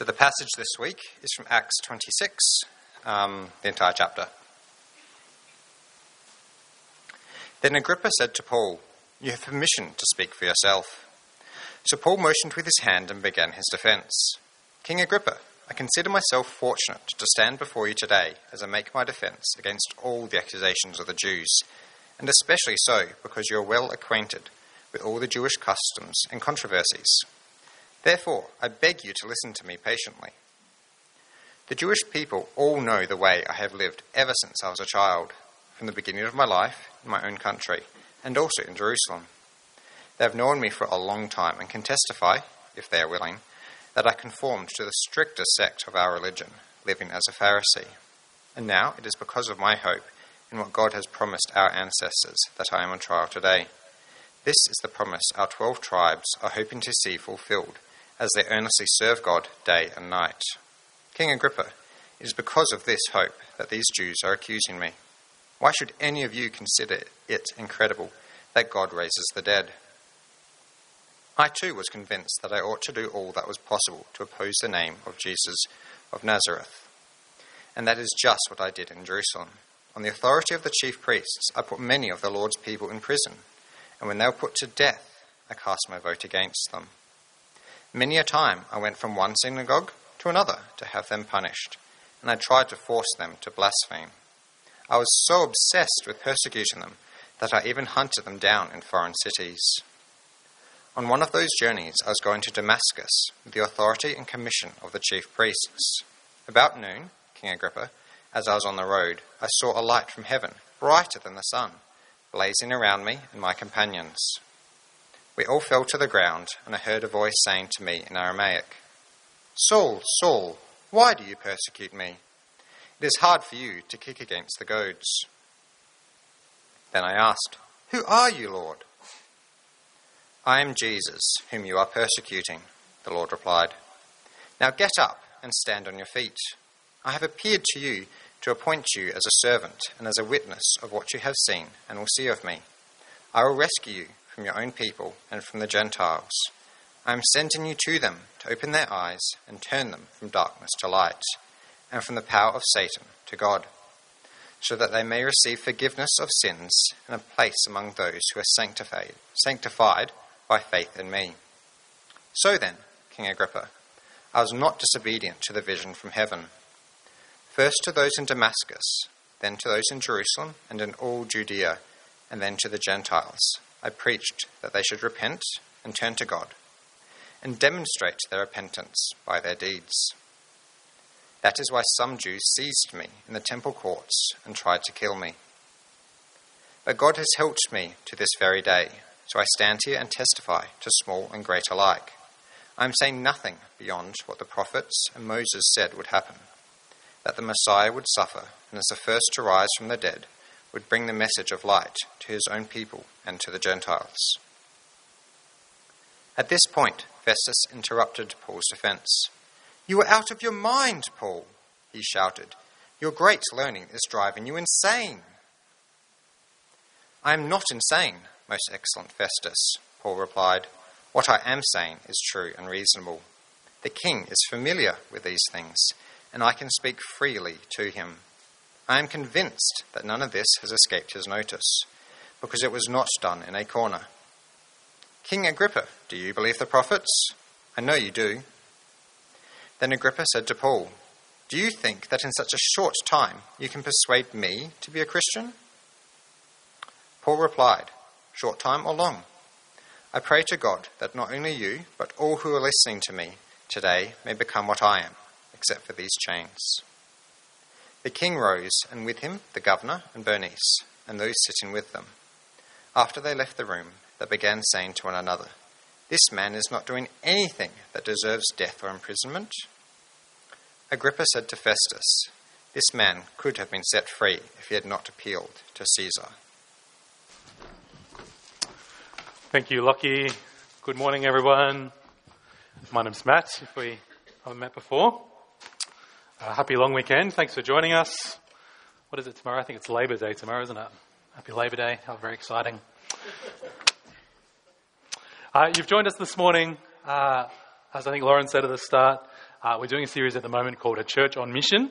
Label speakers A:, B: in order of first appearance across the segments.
A: So the passage this week is from Acts 26, um, the entire chapter. Then Agrippa said to Paul, You have permission to speak for yourself. So Paul motioned with his hand and began his defense. King Agrippa, I consider myself fortunate to stand before you today as I make my defense against all the accusations of the Jews, and especially so because you are well acquainted with all the Jewish customs and controversies Therefore, I beg you to listen to me patiently. The Jewish people all know the way I have lived ever since I was a child, from the beginning of my life in my own country, and also in Jerusalem. They have known me for a long time and can testify, if they are willing, that I conformed to the strictest sect of our religion, living as a Pharisee. And now it is because of my hope in what God has promised our ancestors that I am on trial today. This is the promise our twelve tribes are hoping to see fulfilled as they earnestly serve God day and night. King Agrippa, it is because of this hope that these Jews are accusing me. Why should any of you consider it incredible that God raises the dead? I too was convinced that I ought to do all that was possible to oppose the name of Jesus of Nazareth. And that is just what I did in Jerusalem. On the authority of the chief priests, I put many of the Lord's people in prison, and when they were put to death, I cast my vote against them. Many a time I went from one synagogue to another to have them punished, and I tried to force them to blaspheme. I was so obsessed with persecuting them that I even hunted them down in foreign cities. On one of those journeys, I was going to Damascus with the authority and commission of the chief priests. About noon, King Agrippa, as I was on the road, I saw a light from heaven, brighter than the sun, blazing around me and my companions. We all fell to the ground, and I heard a voice saying to me in Aramaic, Saul, Saul, why do you persecute me? It is hard for you to kick against the goads. Then I asked, Who are you, Lord? I am Jesus, whom you are persecuting, the Lord replied. Now get up and stand on your feet. I have appeared to you to appoint you as a servant and as a witness of what you have seen and will see of me. I will rescue you from your own people and from the Gentiles. I am sending you to them to open their eyes and turn them from darkness to light, and from the power of Satan to God, so that they may receive forgiveness of sins and a place among those who are sanctified, sanctified by faith in me. So then, King Agrippa, I was not disobedient to the vision from heaven. First to those in Damascus, then to those in Jerusalem and in all Judea, and then to the Gentiles. I preached that they should repent and turn to God, and demonstrate their repentance by their deeds. That is why some Jews seized me in the temple courts and tried to kill me. But God has helped me to this very day, so I stand here and testify to small and great alike. I am saying nothing beyond what the prophets and Moses said would happen that the Messiah would suffer, and as the first to rise from the dead, would bring the message of light to his own people and to the Gentiles. At this point, Festus interrupted Paul's defense. You are out of your mind, Paul, he shouted. Your great learning is driving you insane. I am not insane, most excellent Festus, Paul replied. What I am saying is true and reasonable. The king is familiar with these things, and I can speak freely to him. I am convinced that none of this has escaped his notice, because it was not done in a corner. King Agrippa, do you believe the prophets? I know you do. Then Agrippa said to Paul, Do you think that in such a short time you can persuade me to be a Christian? Paul replied, Short time or long? I pray to God that not only you, but all who are listening to me today may become what I am, except for these chains. The king rose, and with him the governor and Bernice, and those sitting with them. After they left the room, they began saying to one another, This man is not doing anything that deserves death or imprisonment. Agrippa said to Festus, This man could have been set free if he had not appealed to Caesar.
B: Thank you, Lockie. Good morning, everyone. My name's Matt, if we haven't met before. Uh, happy long weekend. Thanks for joining us. What is it tomorrow? I think it's Labor Day tomorrow, isn't it? Happy Labor Day. How very exciting. Uh, you've joined us this morning, uh, as I think Lauren said at the start, Uh, we're doing a series at the moment called A Church on Mission.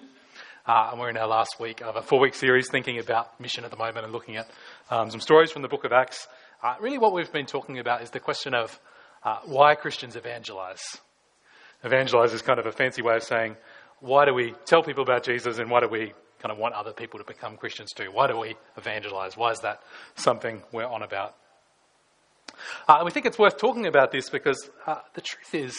B: Uh, and we're in our last week of a four week series thinking about mission at the moment and looking at um, some stories from the book of Acts. Uh, really, what we've been talking about is the question of uh, why Christians evangelize. Evangelize is kind of a fancy way of saying why do we tell people about Jesus and why do we kind of want other people to become Christians too? Why do we evangelize? Why is that something we're on about? Uh, we think it's worth talking about this because uh, the truth is,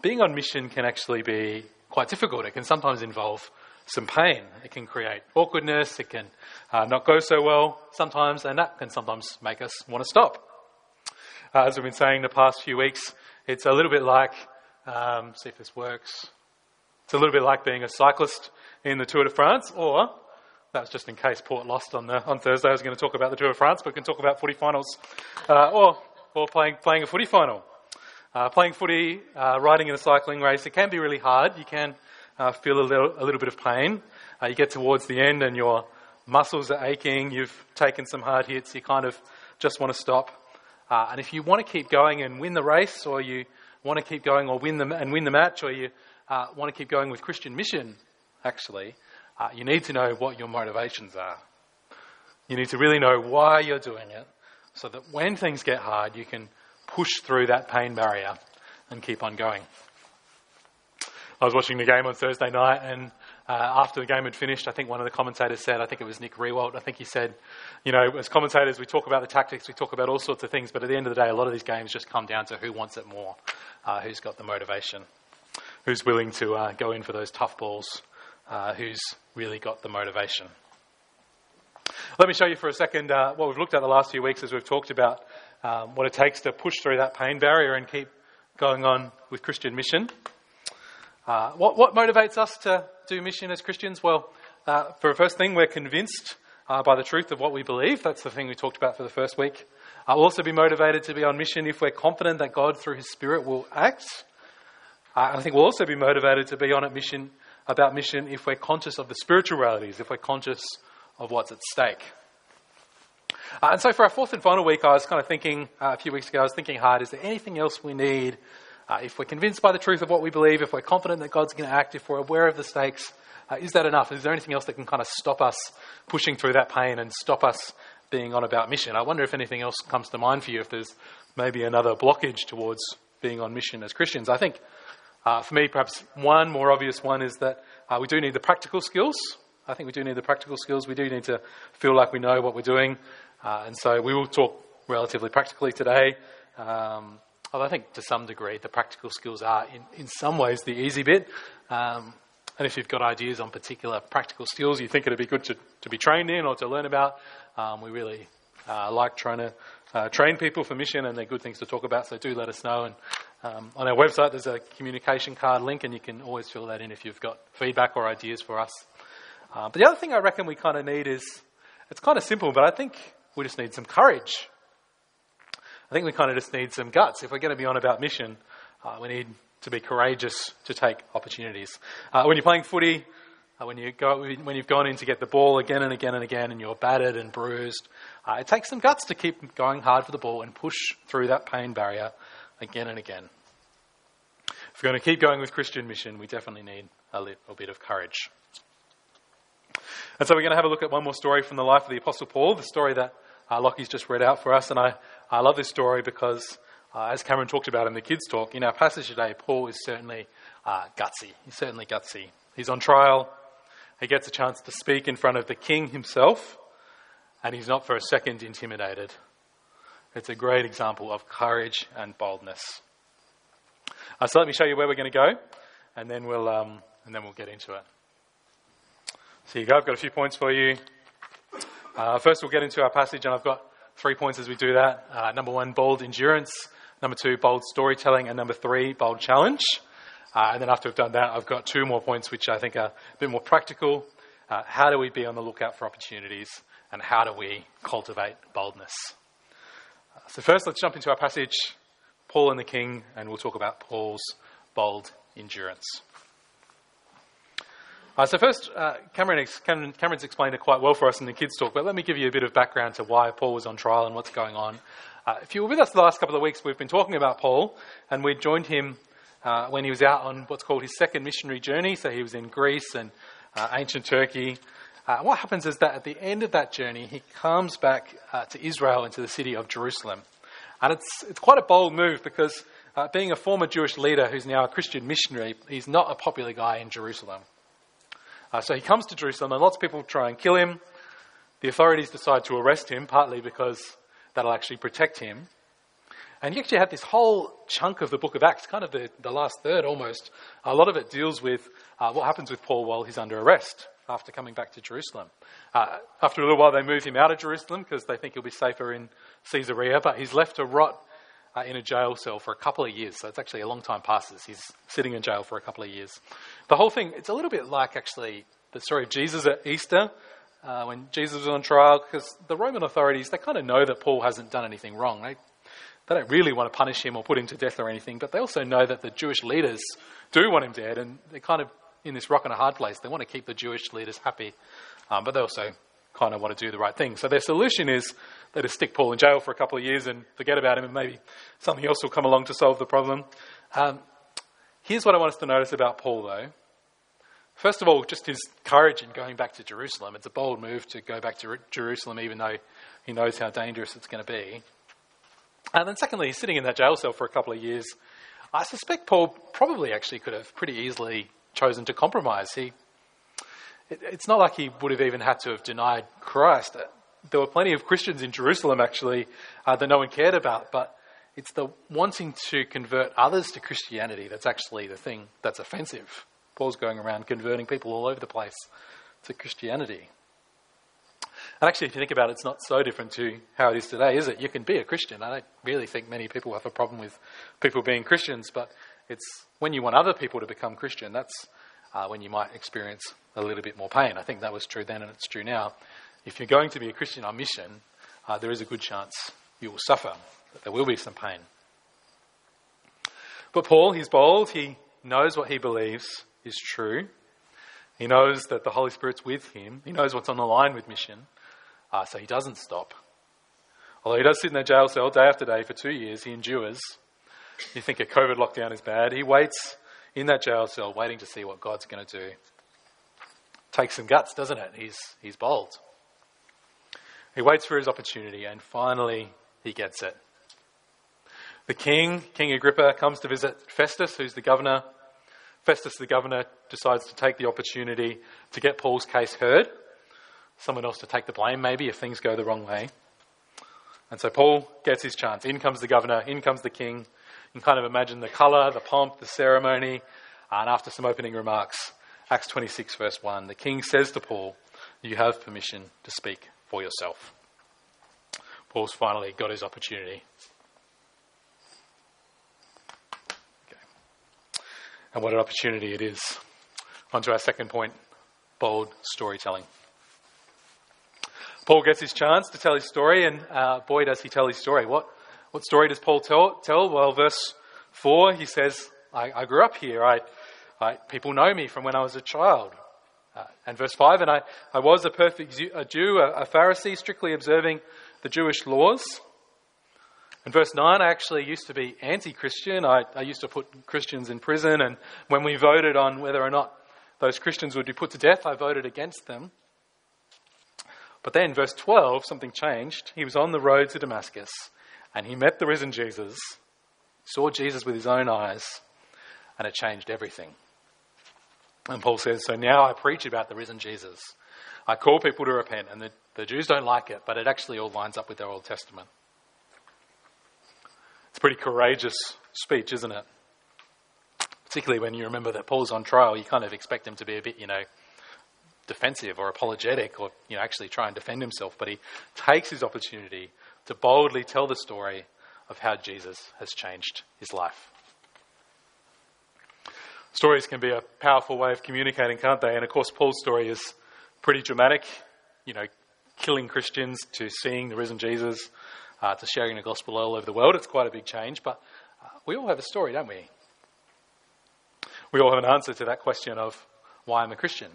B: being on mission can actually be quite difficult. It can sometimes involve some pain. It can create awkwardness. It can uh, not go so well sometimes, and that can sometimes make us want to stop. Uh, as we've been saying the past few weeks, it's a little bit like, um, see if this works. It's a little bit like being a cyclist in the Tour de France, or that's just in case Port lost on the on Thursday. I was going to talk about the Tour de France, but we can talk about footy finals, uh, or or playing playing a footy final. Uh, playing footy, uh, riding in a cycling race, it can be really hard. You can uh, feel a little, a little bit of pain. Uh, you get towards the end and your muscles are aching, you've taken some hard hits, you kind of just want to stop. Uh, and if you want to keep going and win the race, or you want to keep going or win the, and win the match, or you uh, want to keep going with Christian mission, actually, uh, you need to know what your motivations are. You need to really know why you're doing it so that when things get hard, you can push through that pain barrier and keep on going. I was watching the game on Thursday night, and uh, after the game had finished, I think one of the commentators said, I think it was Nick Riewoldt, I think he said, you know, as commentators, we talk about the tactics, we talk about all sorts of things, but at the end of the day, a lot of these games just come down to who wants it more, uh, who's got the motivation, who's willing to uh, go in for those tough balls, uh, who's really got the motivation. Let me show you for a second uh, what we've looked at the last few weeks as we've talked about um, what it takes to push through that pain barrier and keep going on with Christian mission. Uh, what, what, motivates us to do mission as Christians? Well, uh, for the first thing, we're convinced uh, by the truth of what we believe. That's the thing we talked about for the first week. I'll also be motivated to be on mission if we're confident that God, through His Spirit, will act. I think we'll also be motivated to be on a mission about mission if we're conscious of the spiritual realities, if we're conscious of what's at stake. Uh, and so, for our fourth and final week, I was kind of thinking uh, a few weeks ago. I was thinking hard: is there anything else we need uh, if we're convinced by the truth of what we believe, if we're confident that God's going to act, if we're aware of the stakes, uh, is that enough? Is there anything else that can kind of stop us pushing through that pain and stop us being on about mission? I wonder if anything else comes to mind for you, if there's maybe another blockage towards being on mission as Christians. I think uh, for me, perhaps one more obvious one is that uh, we do need the practical skills. I think we do need the practical skills. We do need to feel like we know what we're doing. Uh, and so we will talk relatively practically today. Um, Although I think to some degree the practical skills are, in, in some ways, the easy bit. Um, and if you've got ideas on particular practical skills you think it'd be good to, to be trained in or to learn about, um, we really uh, like trying to uh, train people for mission, and they're good things to talk about. So do let us know. And um, on our website, there's a communication card link, and you can always fill that in if you've got feedback or ideas for us. Uh, but the other thing I reckon we kind of need is it's kind of simple, but I think we just need some courage. I think we kind of just need some guts. If we're going to be on about mission, uh, we need to be courageous to take opportunities. Uh, when you're playing footy, uh, when, you go, when you've gone in to get the ball again and again and again and you're battered and bruised, uh, it takes some guts to keep going hard for the ball and push through that pain barrier again and again. If we're going to keep going with Christian mission, we definitely need a little bit of courage. And so we're going to have a look at one more story from the life of the Apostle Paul, the story that uh, Lockie's just read out for us. And I, I love this story because, uh, as Cameron talked about in the kids' talk, in our passage today, Paul is certainly uh, gutsy. He's certainly gutsy. He's on trial. He gets a chance to speak in front of the king himself, and he's not for a second intimidated. It's a great example of courage and boldness. Uh, so let me show you where we're going to go, and then we'll um, and then we'll get into it. So you go. I've got a few points for you. Uh, first, we'll get into our passage, and I've got three points as we do that. Uh, number one, bold endurance. Number two, bold storytelling. And number three, bold challenge. Uh, and then after we've done that, I've got two more points which I think are a bit more practical. Uh, how do we be on the lookout for opportunities? And how do we cultivate boldness? So, first, let's jump into our passage, Paul and the King, and we'll talk about Paul's bold endurance. Uh, so first, uh, Cameron, Cameron, Cameron's explained it quite well for us in the kids' talk, but let me give you a bit of background to why Paul was on trial and what's going on. Uh, if you were with us the last couple of weeks, we've been talking about Paul, and we joined him uh, when he was out on what's called his second missionary journey. So he was in Greece and uh, ancient Turkey. Uh, what happens is that at the end of that journey, he comes back uh, to Israel into the city of Jerusalem. And it's, it's quite a bold move because uh, being a former Jewish leader who's now a Christian missionary, he's not a popular guy in Jerusalem. Uh, so he comes to Jerusalem, and lots of people try and kill him. The authorities decide to arrest him, partly because that'll actually protect him. And you actually have this whole chunk of the book of Acts, kind of the, the last third almost. A lot of it deals with uh, what happens with Paul while he's under arrest after coming back to Jerusalem. Uh, after a little while, they move him out of Jerusalem because they think he'll be safer in Caesarea, but he's left to rot uh, in a jail cell for a couple of years. So it's actually a long time passes. He's sitting in jail for a couple of years. The whole thing, it's a little bit like actually the story of Jesus at Easter. Uh, when Jesus was on trial, because the Roman authorities, they kind of know that Paul hasn't done anything wrong. They, they don't really want to punish him or put him to death or anything, but they also know that the Jewish leaders do want him dead, and they're kind of in this rock and a hard place. They want to keep the Jewish leaders happy, um, but they also kind of want to do the right thing. So their solution is they just stick Paul in jail for a couple of years and forget about him, and maybe something else will come along to solve the problem. Um, here's what I want us to notice about Paul, though. First of all, just his courage in going back to Jerusalem. It's a bold move to go back to Jerusalem, even though he knows how dangerous it's going to be. And then, secondly, he's sitting in that jail cell for a couple of years. I suspect Paul probably actually could have pretty easily chosen to compromise. He, it, it's not like he would have even had to have denied Christ. There were plenty of Christians in Jerusalem, actually, uh, that no one cared about, but it's the wanting to convert others to Christianity that's actually the thing that's offensive. Paul's going around converting people all over the place to Christianity. And actually, if you think about it, it's not so different to how it is today, is it? You can be a Christian. I don't really think many people have a problem with people being Christians, but it's when you want other people to become Christian, that's uh, when you might experience a little bit more pain. I think that was true then and it's true now. If you're going to be a Christian on mission, uh, there is a good chance you will suffer, there will be some pain. But Paul, he's bold, he knows what he believes is true. He knows that the Holy Spirit's with him. He knows what's on the line with mission. Uh, so he doesn't stop. Although he does sit in a jail cell day after day for two years, he endures. You think a COVID lockdown is bad. He waits in that jail cell, waiting to see what God's going to do. Takes some guts, doesn't it? He's, he's bold. He waits for his opportunity, and finally he gets it. The king, King Agrippa, comes to visit Festus, who's the governor. Festus, the governor, decides to take the opportunity to get Paul's case heard someone else to take the blame, maybe, if things go the wrong way. And so Paul gets his chance. In comes the governor, in comes the king. You can kind of imagine the colour, the pomp, the ceremony. And after some opening remarks, Acts 26, verse 1, the king says to Paul, You have permission to speak for yourself. Paul's finally got his opportunity. Okay. And what an opportunity it is. On to our second point bold storytelling. Paul gets his chance to tell his story, and uh, boy, does he tell his story. What, what story does Paul tell? tell? Well, verse 4, he says, I, I grew up here. I, I, people know me from when I was a child. Uh, and verse 5, and I, I was a perfect a Jew, a, a Pharisee, strictly observing the Jewish laws. In verse 9, I actually used to be anti Christian. I, I, used to put Christians in prison, and when we voted on whether or not those Christians would be put to death, I voted against them. But then, verse 12, something changed. He was on the road to Damascus and he met the risen Jesus, saw Jesus with his own eyes, and it changed everything. And Paul says, So now I preach about the risen Jesus. I call people to repent, and the, the Jews don't like it, but it actually all lines up with their Old Testament. It's a pretty courageous speech, isn't it? Particularly when you remember that Paul's on trial, you kind of expect him to be a bit, you know, defensive or apologetic or you know actually try and defend himself, but he takes his opportunity to boldly tell the story of how Jesus has changed his life. Stories can be a powerful way of communicating, can't they? And of course, Paul's story is pretty dramatic. You know, killing Christians to seeing the risen Jesus uh, to sharing the gospel all over the world. It's quite a big change, but uh, we all have a story, don't we? We all have an answer to that question of why I'm a Christian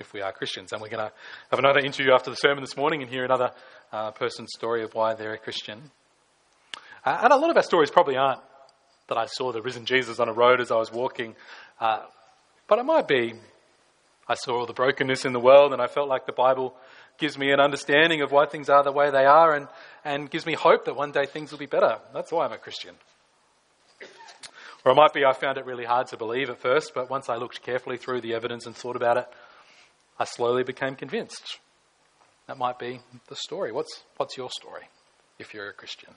B: if we are Christians. And we're going to have another interview after the sermon this morning and hear another uh, person's story of why they're a Christian. Uh, and a lot of our stories probably aren't that I saw the risen Jesus on a road as I was walking. Uh, but it might be I saw all the brokenness in the world and I felt like the Bible gives me an understanding of why things are the way they are and, and gives me hope that one day things will be better. That's why I'm a Christian. Or it might be I found it really hard to believe at first, but once I looked carefully through the evidence and thought about it, I slowly became convinced. That might be the story. What's, what's your story if you're a Christian?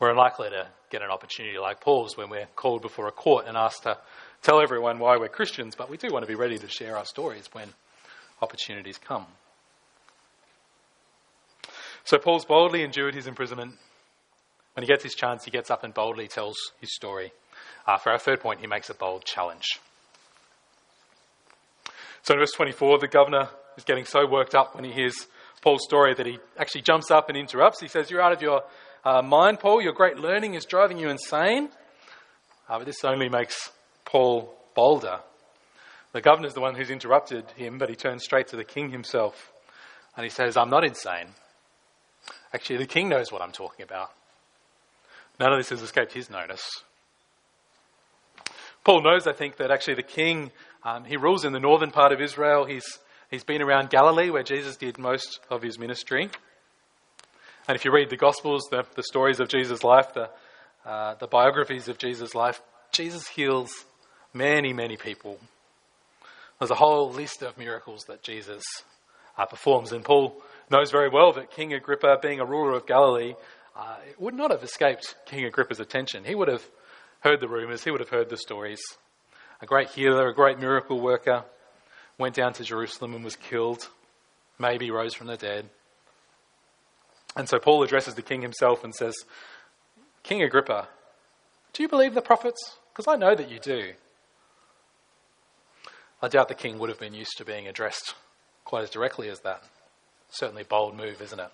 B: We're unlikely to get an opportunity like Paul's when we're called before a court and asked to tell everyone why we're Christians, but we do want to be ready to share our stories when opportunities come. So Paul's boldly endured his imprisonment. When he gets his chance, he gets up and boldly tells his story. Uh, for our third point, he makes a bold challenge. So in verse 24, the governor is getting so worked up when he hears Paul's story that he actually jumps up and interrupts. He says, You're out of your uh, mind, Paul. Your great learning is driving you insane. Uh, but this only makes Paul bolder. The governor's the one who's interrupted him, but he turns straight to the king himself and he says, I'm not insane. Actually, the king knows what I'm talking about. None of this has escaped his notice. Paul knows, I think, that actually the king, um, he rules in the northern part of Israel. He's, he's been around Galilee, where Jesus did most of his ministry. And if you read the Gospels, the, the stories of Jesus' life, the, uh, the biographies of Jesus' life, Jesus heals many, many people. There's a whole list of miracles that Jesus uh, performs. And Paul knows very well that King Agrippa, being a ruler of Galilee, uh, would not have escaped King Agrippa's attention. He would have heard the rumors, he would have heard the stories. A great healer, a great miracle worker, went down to Jerusalem and was killed, maybe rose from the dead. And so Paul addresses the king himself and says, King Agrippa, do you believe the prophets? Because I know that you do. I doubt the king would have been used to being addressed quite as directly as that. Certainly a bold move, isn't it?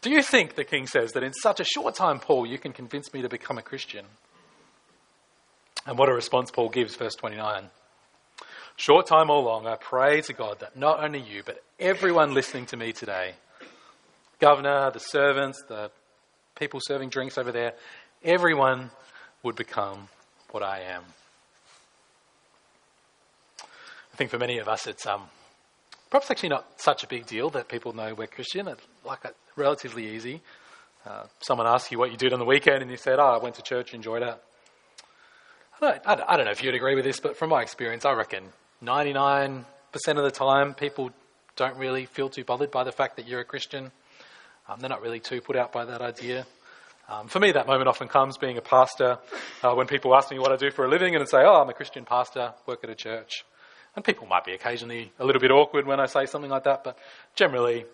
B: Do you think, the king says, that in such a short time, Paul, you can convince me to become a Christian? And what a response Paul gives, verse 29. Short time or long, I pray to God that not only you, but everyone listening to me today, governor, the servants, the people serving drinks over there, everyone would become what I am. I think for many of us, it's um, perhaps actually not such a big deal that people know we're Christian. It's like relatively easy. Uh, someone asks you what you did on the weekend, and you said, "Oh, I went to church, enjoyed it." I don't, I don't know if you'd agree with this, but from my experience, I reckon 99% of the time, people don't really feel too bothered by the fact that you're a Christian. Um, they're not really too put out by that idea. Um, for me, that moment often comes being a pastor uh, when people ask me what I do for a living and say, Oh, I'm a Christian pastor, work at a church. And people might be occasionally a little bit awkward when I say something like that, but generally,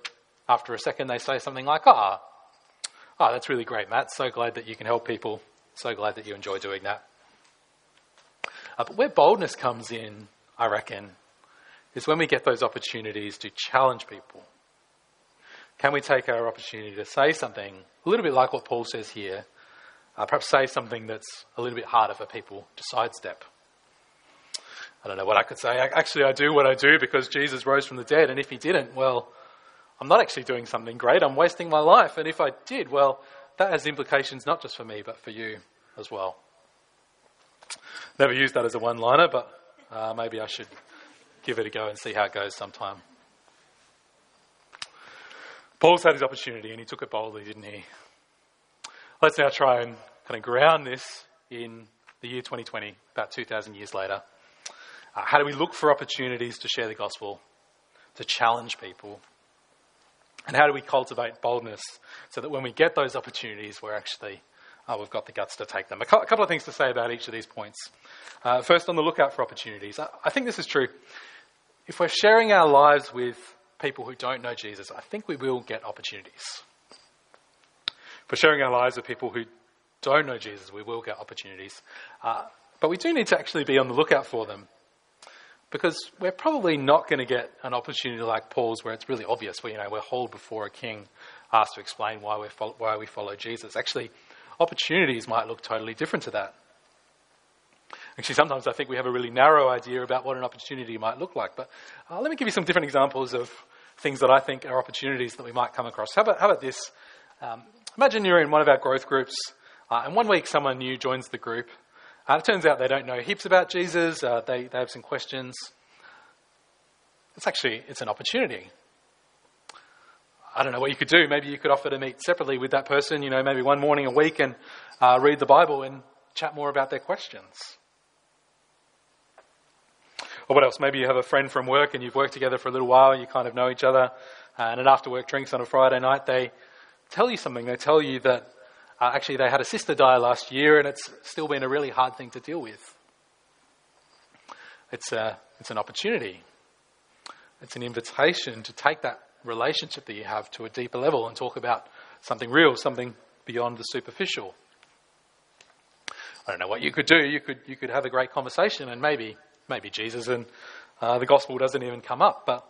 B: after a second, they say something like, Ah, oh, oh, that's really great, Matt. So glad that you can help people. So glad that you enjoy doing that. Uh, but where boldness comes in, I reckon, is when we get those opportunities to challenge people can we take our opportunity to say something a little bit like what Paul says here, uh, perhaps say something that's a little bit harder for people to sidestep? I don't know what I could say. Actually, I do what I do because Jesus rose from the dead, and if he didn't, well, I'm not actually doing something great. I'm wasting my life. And if I did, well, that has implications not just for me, but for you as well. Never used that as a one liner, but uh, maybe I should give it a go and see how it goes sometime. Paul's had his opportunity and he took it boldly, didn't he? Let's now try and kind of ground this in the year 2020, about 2,000 years later. Uh, how do we look for opportunities to share the gospel, to challenge people? And how do we cultivate boldness so that when we get those opportunities, we're actually, uh, we've got the guts to take them? A, couple of things to say about each of these points. Uh, first, on the lookout for opportunities. I, I think this is true. If we're sharing our lives with people who don't know Jesus, I think we will get opportunities. For sharing our lives with people who don't know Jesus, we will get opportunities. Uh, but we do need to actually be on the lookout for them. Because we're probably not going to get an opportunity like Paul's where it's really obvious, where you know, we're hauled before a king, asked to explain why, we fo- why we follow Jesus. Actually, opportunities might look totally different to that. Actually, sometimes I think we have a really narrow idea about what an opportunity might look like. But uh, let me give you some different examples of things that I think are opportunities that we might come across. How about, how about this? Um, Imagine you're in one of our growth groups, uh, and one week someone new joins the group. Uh, it turns out they don't know heaps about Jesus. Uh, they, they have some questions. It's actually it's an opportunity. I don't know what you could do. Maybe you could offer to meet separately with that person. You know, maybe one morning a week and uh, read the Bible and chat more about their questions. Or what else? Maybe you have a friend from work and you've worked together for a little while. You kind of know each other. Uh, and at after work drinks on a Friday night, they tell you something. They tell you that uh, actually they had a sister die last year and it's still been a really hard thing to deal with. It's, a, it's an opportunity. It's an invitation to take that relationship that you have to a deeper level and talk about something real, something beyond the superficial. I don't know what you could do. You could, you could have a great conversation and maybe, maybe Jesus and uh, the gospel doesn't even come up, but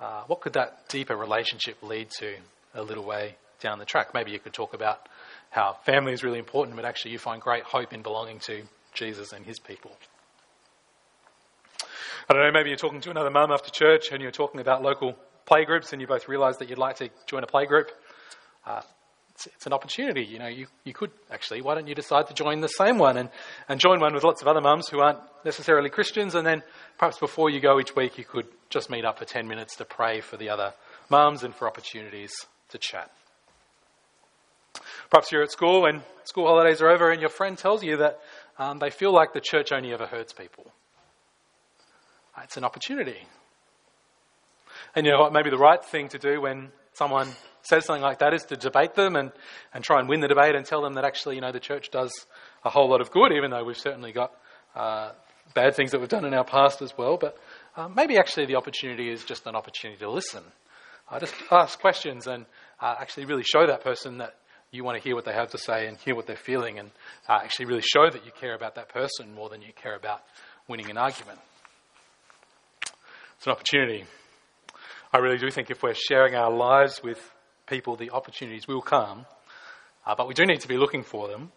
B: uh, what could that deeper relationship lead to a little way down the track? Maybe you could talk about how family is really important, but actually you find great hope in belonging to Jesus and his people. I don't know, maybe you're talking to another mum after church and you're talking about local playgroups and you both realise that you'd like to join a playgroup. Uh, it's, it's, an opportunity. You know, you, you could actually, why don't you decide to join the same one and, and join one with lots of other mums who aren't necessarily Christians and then perhaps before you go each week you could just meet up for 10 minutes to pray for the other mums and for opportunities to chat. Perhaps you're at school and school holidays are over and your friend tells you that um, they feel like the church only ever hurts people. It's an opportunity. And you know what? Maybe the right thing to do when someone says something like that is to debate them and, and try and win the debate and tell them that actually, you know, the church does a whole lot of good, even though we've certainly got uh, bad things that we've done in our past as well. But uh, maybe actually the opportunity is just an opportunity to listen. Uh, just ask questions and uh, actually really show that person that you want to hear what they have to say and hear what they're feeling and uh, actually really show that you care about that person more than you care about winning an argument. It's an opportunity. I really do think if we're sharing our lives with people, the opportunities will come, uh, but we do need to be looking for them.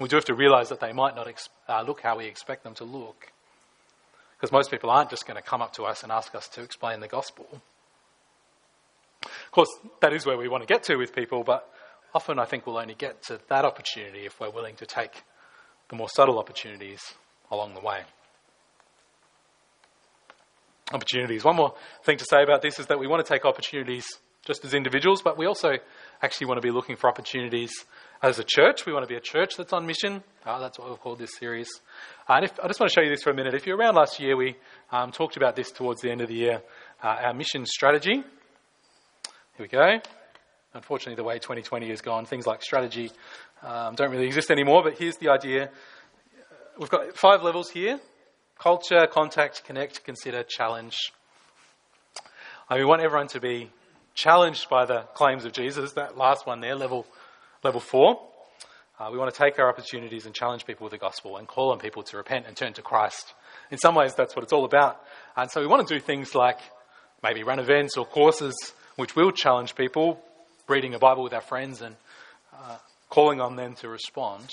B: We do have to realize that they might not ex- uh, look how we expect them to look. Because most people aren't just going to come up to us and ask us to explain the gospel. Of course, that is where we want to get to with people, but often I think we'll only get to that opportunity if we're willing to take the more subtle opportunities along the way opportunities. One more thing to say about this is that we want to take opportunities just as individuals, but we also actually want to be looking for opportunities as a church. We want to be a church that's on mission. Uh, that's what we've called this series. Uh, and if, I just want to show you this for a minute. If you're around last year, we um, talked about this towards the end of the year, uh, our mission strategy. Here we go. Unfortunately, the way 2020 has gone, things like strategy um, don't really exist anymore, but here's the idea. We've got five levels here Culture, contact, connect, consider, challenge. I mean, we want everyone to be challenged by the claims of Jesus, that last one there, level, level four. Uh, we want to take our opportunities and challenge people with the gospel and call on people to repent and turn to Christ. In some ways, that's what it's all about. And so we want to do things like maybe run events or courses which will challenge people, reading a Bible with our friends and uh, calling on them to respond.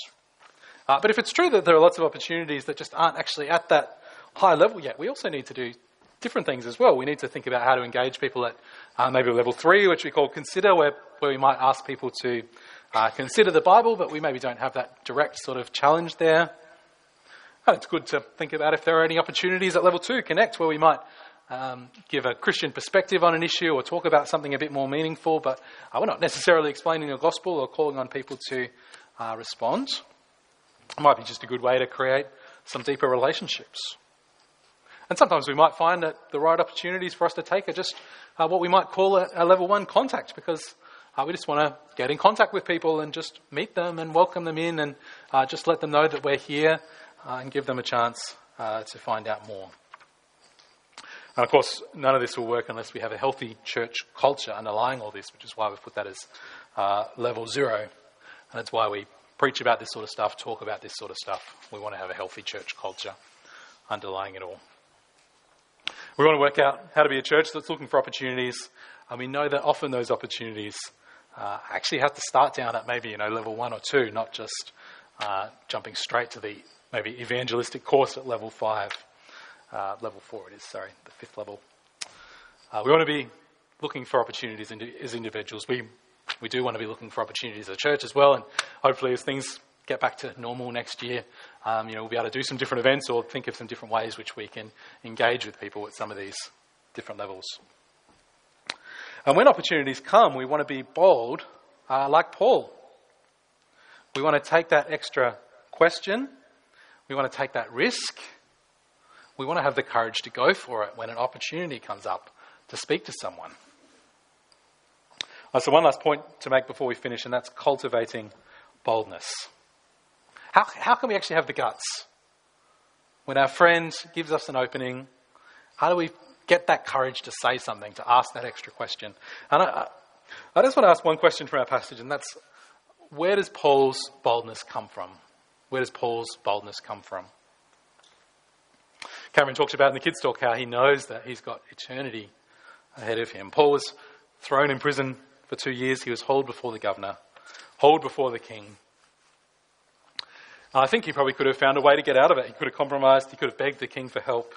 B: Uh, but if it's true that there are lots of opportunities that just aren't actually at that high level yet, we also need to do different things as well. We need to think about how to engage people at uh, maybe level three, which we call consider, where, where we might ask people to uh, consider the Bible, but we maybe don't have that direct sort of challenge there. And it's good to think about if there are any opportunities at level two, connect, where we might um, give a Christian perspective on an issue or talk about something a bit more meaningful, but uh, we're not necessarily explaining the gospel or calling on people to uh, respond. It might be just a good way to create some deeper relationships. And sometimes we might find that the right opportunities for us to take are just uh, what we might call a, a, level one contact because uh, we just want to get in contact with people and just meet them and welcome them in and uh, just let them know that we're here uh, and give them a chance uh, to find out more. And of course, none of this will work unless we have a healthy church culture underlying all this, which is why we've put that as uh, level zero. And that's why we preach about this sort of stuff, talk about this sort of stuff. We want to have a healthy church culture underlying it all. We want to work out how to be a church that's looking for opportunities, and we know that often those opportunities uh, actually have to start down at maybe you know level one or two, not just uh, jumping straight to the maybe evangelistic course at level five, uh, level four it is. Sorry, the fifth level. Uh, we want to be looking for opportunities as individuals. We we do want to be looking for opportunities as a church as well, and hopefully, as things get back to normal next year, um, you know, we'll be able to do some different events or think of some different ways which we can engage with people at some of these different levels. And when opportunities come, we want to be bold, uh, like Paul. We want to take that extra question. We want to take that risk. We want to have the courage to go for it when an opportunity comes up to speak to someone. Uh, so, one last point to make before we finish, and that's cultivating boldness. How, how can we actually have the guts? When our friend gives us an opening, how do we get that courage to say something, to ask that extra question? And I, I just want to ask one question from our passage, and that's where does Paul's boldness come from? Where does Paul's boldness come from? Cameron talked about in the kids' talk how he knows that he's got eternity ahead of him. Paul was thrown in prison for two years. He was hauled before the governor, hauled before the king. I think he probably could have found a way to get out of it. He could have compromised, he could have begged the king for help.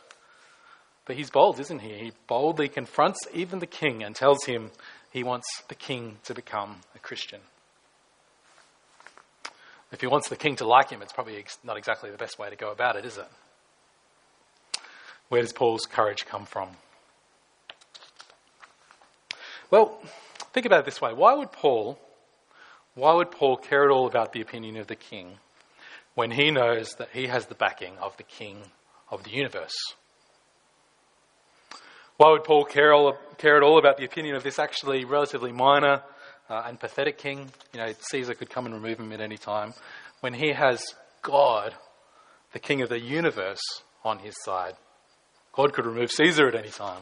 B: But he's bold, isn't he? He boldly confronts even the king and tells him he wants the king to become a Christian. If he wants the king to like him, it's probably not exactly the best way to go about it, is it? Where does Paul's courage come from? Well, think about it this way. Why would Paul why would Paul care at all about the opinion of the king when he knows that he has the backing of the king of the universe? Why would Paul care, all, care at all about the opinion of this actually relatively minor uh, and pathetic king? You know, Caesar could come and remove him at any time when he has God, the king of the universe, on his side. God could remove Caesar at any time.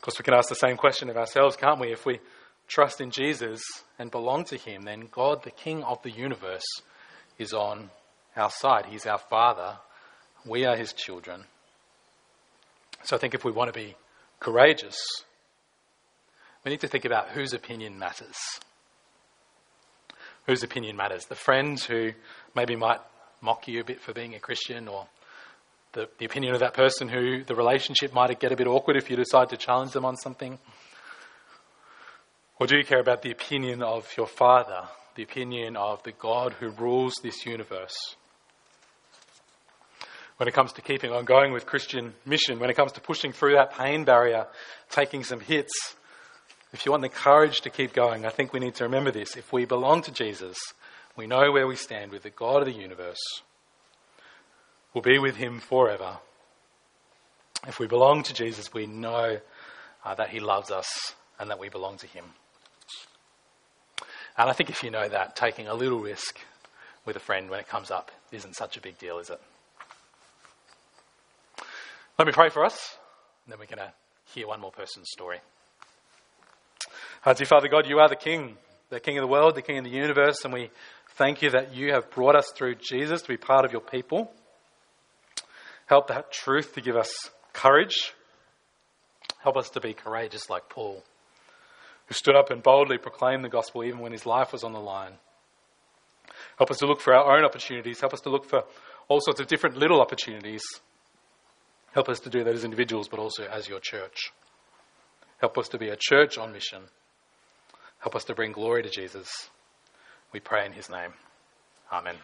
B: Of course, we can ask the same question of ourselves, can't we? If we trust in Jesus and belong to Him, then God, the King of the universe, is on our side. He's our Father. We are His children. So I think if we want to be courageous, we need to think about whose opinion matters. Whose opinion matters? The friends who maybe might mock you a bit for being a Christian or the, the opinion of that person who the relationship might get a bit awkward if you decide to challenge them on something? Or do you care about the opinion of your Father, the opinion of the God who rules this universe? When it comes to keeping on going with Christian mission, when it comes to pushing through that pain barrier, taking some hits, if you want the courage to keep going, I think we need to remember this. If we belong to Jesus, we know where we stand with the God of the universe will be with him forever. If we belong to Jesus, we know uh, that he loves us and that we belong to him. And I think if you know that, taking a little risk with a friend when it comes up isn't such a big deal, is it? Let me pray for us, and then we're going to hear one more person's story. Our dear Father God, you are the King, the King of the world, the King of the universe, and we thank you that you have brought us through Jesus to be part of your people. Help that truth to give us courage. Help us to be courageous like Paul, who stood up and boldly proclaimed the gospel even when his life was on the line. Help us to look for our own opportunities. Help us to look for all sorts of different little opportunities. Help us to do that as individuals, but also as your church. Help us to be a church on mission. Help us to bring glory to Jesus. We pray in his name. Amen.